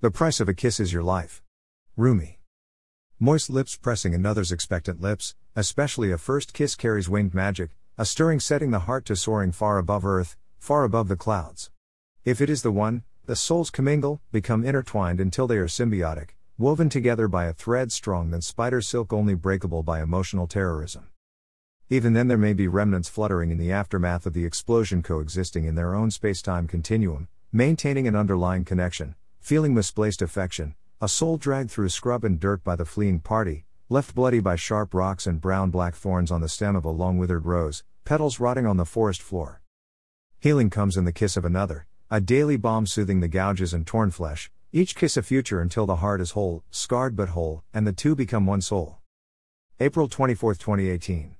The price of a kiss is your life. Rumi. Moist lips pressing another's expectant lips, especially a first kiss carries winged magic, a stirring setting the heart to soaring far above earth, far above the clouds. If it is the one, the souls commingle, become intertwined until they are symbiotic, woven together by a thread strong than spider silk only breakable by emotional terrorism. Even then, there may be remnants fluttering in the aftermath of the explosion coexisting in their own space time continuum, maintaining an underlying connection, feeling misplaced affection, a soul dragged through scrub and dirt by the fleeing party, left bloody by sharp rocks and brown black thorns on the stem of a long withered rose, petals rotting on the forest floor. Healing comes in the kiss of another, a daily balm soothing the gouges and torn flesh, each kiss a future until the heart is whole, scarred but whole, and the two become one soul. April 24, 2018.